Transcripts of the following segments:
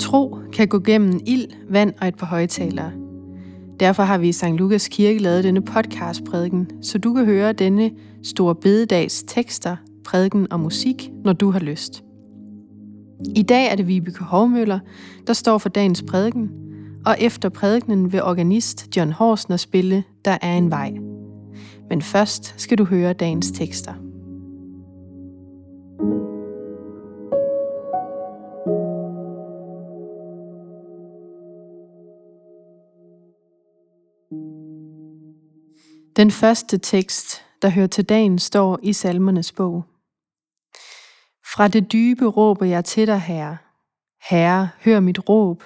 Tro kan gå gennem ild, vand og et par højtalere. Derfor har vi i St. Lukas Kirke lavet denne podcastprædiken, så du kan høre denne store bededags tekster, prædiken og musik, når du har lyst. I dag er det Vibeke Hovmøller, der står for dagens prædiken, og efter prædikenen vil organist John Horsner spille Der er en vej. Men først skal du høre dagens tekster. Den første tekst, der hører til dagen, står i Salmernes bog. Fra det dybe råber jeg til dig, Herre. Herre, hør mit råb.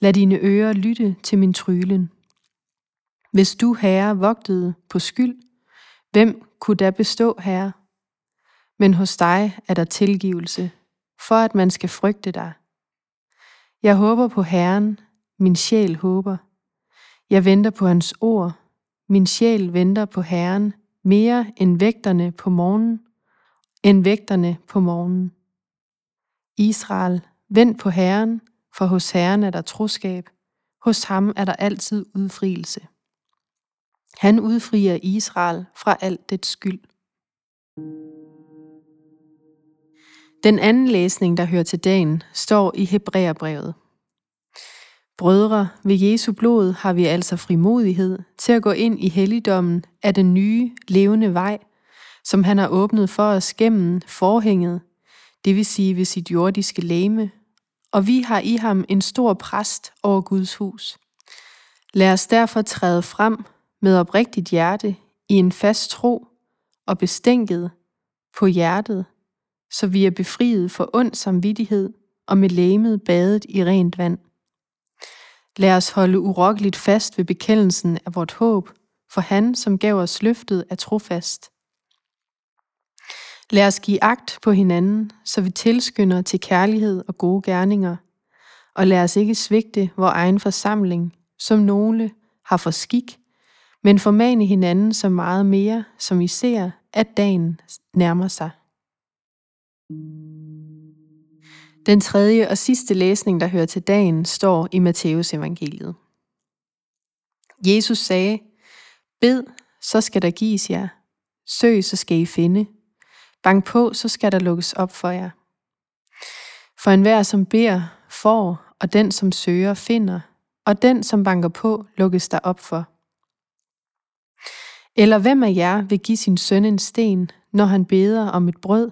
Lad dine ører lytte til min trylen. Hvis du, Herre, vogtede på skyld, hvem kunne da bestå, Herre? Men hos dig er der tilgivelse, for at man skal frygte dig. Jeg håber på Herren, min sjæl håber. Jeg venter på hans ord, min sjæl venter på Herren mere end vægterne på morgenen, end vægterne på morgenen. Israel, vend på Herren, for hos Herren er der troskab, hos ham er der altid udfrielse. Han udfrier Israel fra alt det skyld. Den anden læsning, der hører til dagen, står i Hebræerbrevet. Brødre, ved Jesu blod har vi altså frimodighed til at gå ind i helligdommen af den nye, levende vej, som han har åbnet for os gennem forhænget, det vil sige ved sit jordiske læme, og vi har i ham en stor præst over Guds hus. Lad os derfor træde frem med oprigtigt hjerte i en fast tro og bestænket på hjertet, så vi er befriet for ond samvittighed og med læmet badet i rent vand. Lad os holde urokkeligt fast ved bekendelsen af vort håb, for han, som gav os løftet, er trofast. Lad os give agt på hinanden, så vi tilskynder til kærlighed og gode gerninger, og lad os ikke svigte vor egen forsamling, som nogle har for skik, men formane hinanden så meget mere, som vi ser, at dagen nærmer sig. Den tredje og sidste læsning, der hører til dagen, står i Matteus evangeliet. Jesus sagde, Bed, så skal der gives jer. Søg, så skal I finde. Bank på, så skal der lukkes op for jer. For enhver, som beder, får, og den, som søger, finder, og den, som banker på, lukkes der op for. Eller hvem af jer vil give sin søn en sten, når han beder om et brød,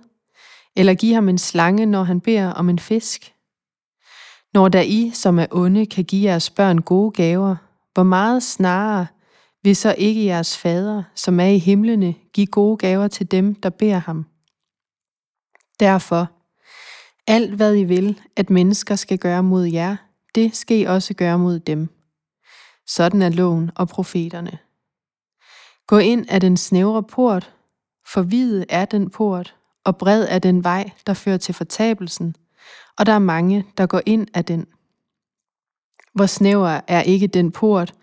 eller give ham en slange, når han beder om en fisk? Når der I, som er onde, kan give jeres børn gode gaver, hvor meget snarere vil så ikke jeres fader, som er i himlene, give gode gaver til dem, der beder ham? Derfor, alt hvad I vil, at mennesker skal gøre mod jer, det skal I også gøre mod dem. Sådan er loven og profeterne. Gå ind af den snævre port, for hvide er den port, og bred er den vej, der fører til fortabelsen, og der er mange, der går ind af den. Hvor snæver er ikke den port,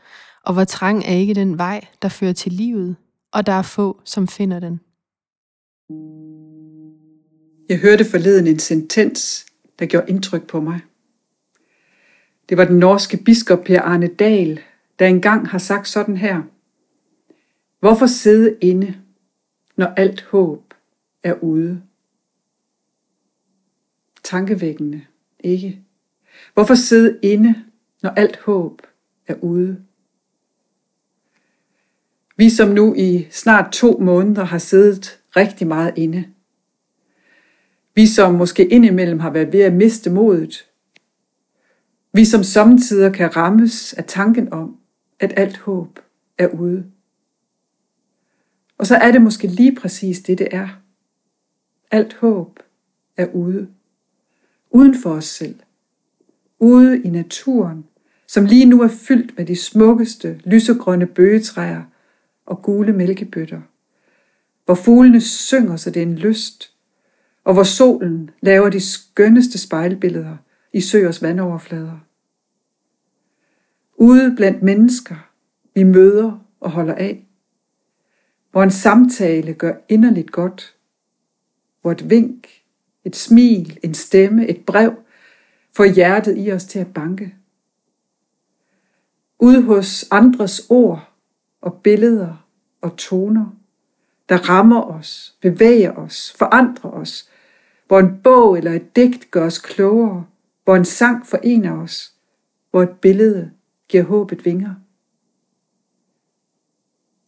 og hvor trang er ikke den vej, der fører til livet, og der er få, som finder den. Jeg hørte forleden en sentens, der gjorde indtryk på mig. Det var den norske biskop Per Arne Dahl, der engang har sagt sådan her. Hvorfor sidde inde, når alt håb er ude? Tankevækkende, ikke? Hvorfor sidde inde, når alt håb er ude? Vi som nu i snart to måneder har siddet rigtig meget inde. Vi som måske indimellem har været ved at miste modet. Vi som samtidig kan rammes af tanken om, at alt håb er ude. Og så er det måske lige præcis det, det er. Alt håb er ude. Uden for os selv. Ude i naturen, som lige nu er fyldt med de smukkeste lysegrønne bøgetræer og gule mælkebøtter. Hvor fuglene synger, så det er en lyst, og hvor solen laver de skønneste spejlbilleder i søers vandoverflader. Ude blandt mennesker, vi møder og holder af, hvor en samtale gør inderligt godt hvor et vink, et smil, en stemme, et brev får hjertet i os til at banke. Ud hos andres ord og billeder og toner, der rammer os, bevæger os, forandrer os, hvor en bog eller et digt gør os klogere, hvor en sang forener os, hvor et billede giver håbet vinger.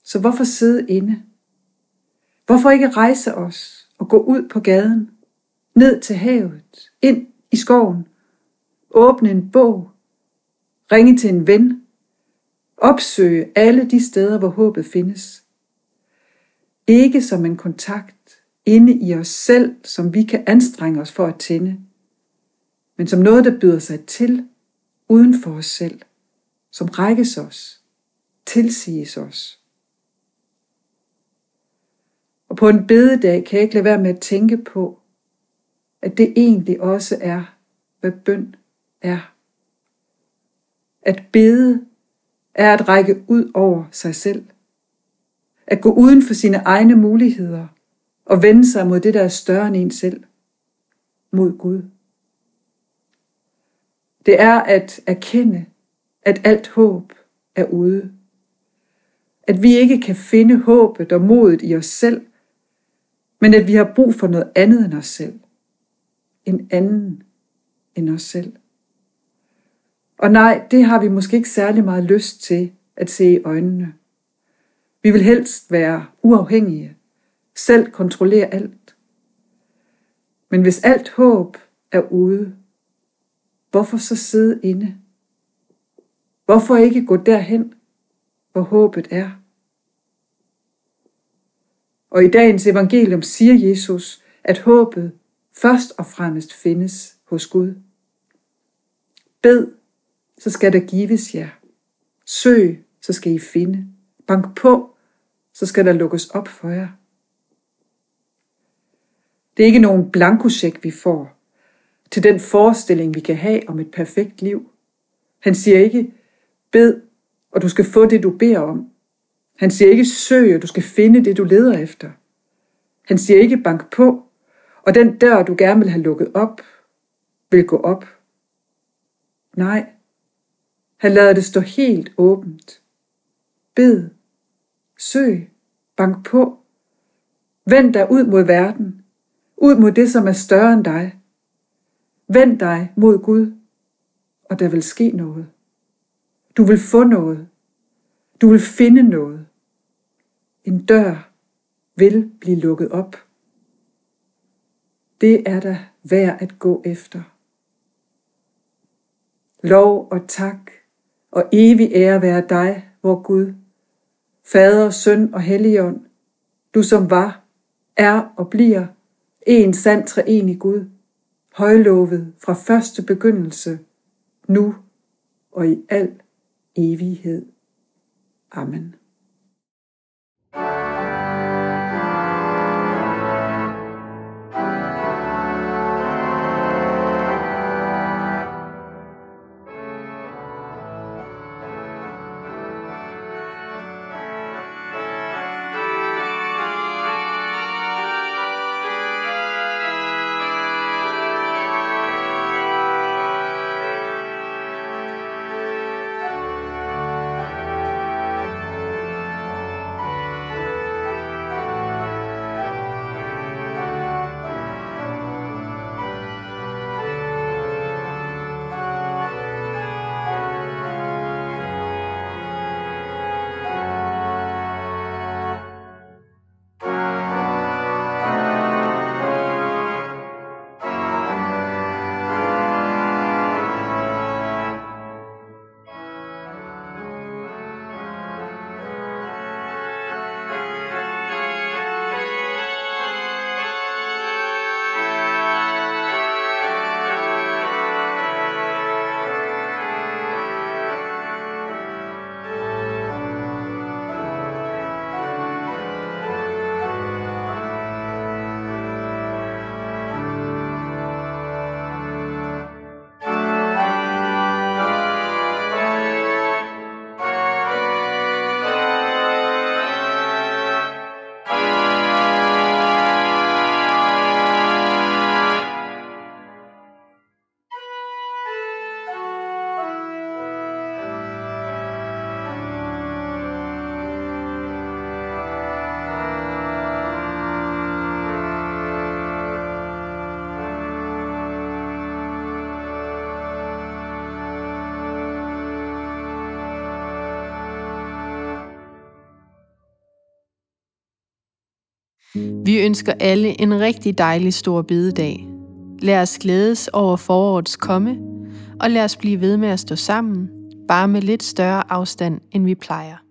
Så hvorfor sidde inde? Hvorfor ikke rejse os og gå ud på gaden, ned til havet, ind i skoven, åbne en bog, ringe til en ven, opsøge alle de steder, hvor håbet findes. Ikke som en kontakt inde i os selv, som vi kan anstrenge os for at tænde, men som noget, der byder sig til uden for os selv, som rækkes os, tilsiges os. Og på en bededag kan jeg ikke lade være med at tænke på, at det egentlig også er, hvad bøn er. At bede er at række ud over sig selv. At gå uden for sine egne muligheder og vende sig mod det, der er større end en selv. Mod Gud. Det er at erkende, at alt håb er ude. At vi ikke kan finde håbet og modet i os selv, men at vi har brug for noget andet end os selv. En anden end os selv. Og nej, det har vi måske ikke særlig meget lyst til at se i øjnene. Vi vil helst være uafhængige, selv kontrollere alt. Men hvis alt håb er ude, hvorfor så sidde inde? Hvorfor ikke gå derhen, hvor håbet er? Og i dagens evangelium siger Jesus, at håbet først og fremmest findes hos Gud. Bed, så skal der gives jer. Søg, så skal I finde. Bank på, så skal der lukkes op for jer. Det er ikke nogen blankosjek, vi får til den forestilling, vi kan have om et perfekt liv. Han siger ikke, bed, og du skal få det, du beder om. Han siger ikke, søg, og du skal finde det, du leder efter. Han siger ikke, bank på, og den dør, du gerne vil have lukket op, vil gå op. Nej, han lader det stå helt åbent. Bed, søg, bank på. Vend dig ud mod verden, ud mod det, som er større end dig. Vend dig mod Gud, og der vil ske noget. Du vil få noget. Du vil finde noget. En dør vil blive lukket op. Det er der værd at gå efter. Lov og tak og evig ære være dig, vor Gud, Fader, Søn og Helligånd, du som var, er og bliver en sand treenig Gud, højlovet fra første begyndelse, nu og i al evighed. Amen. Vi ønsker alle en rigtig dejlig stor bededag. Lad os glædes over forårets komme, og lad os blive ved med at stå sammen, bare med lidt større afstand, end vi plejer.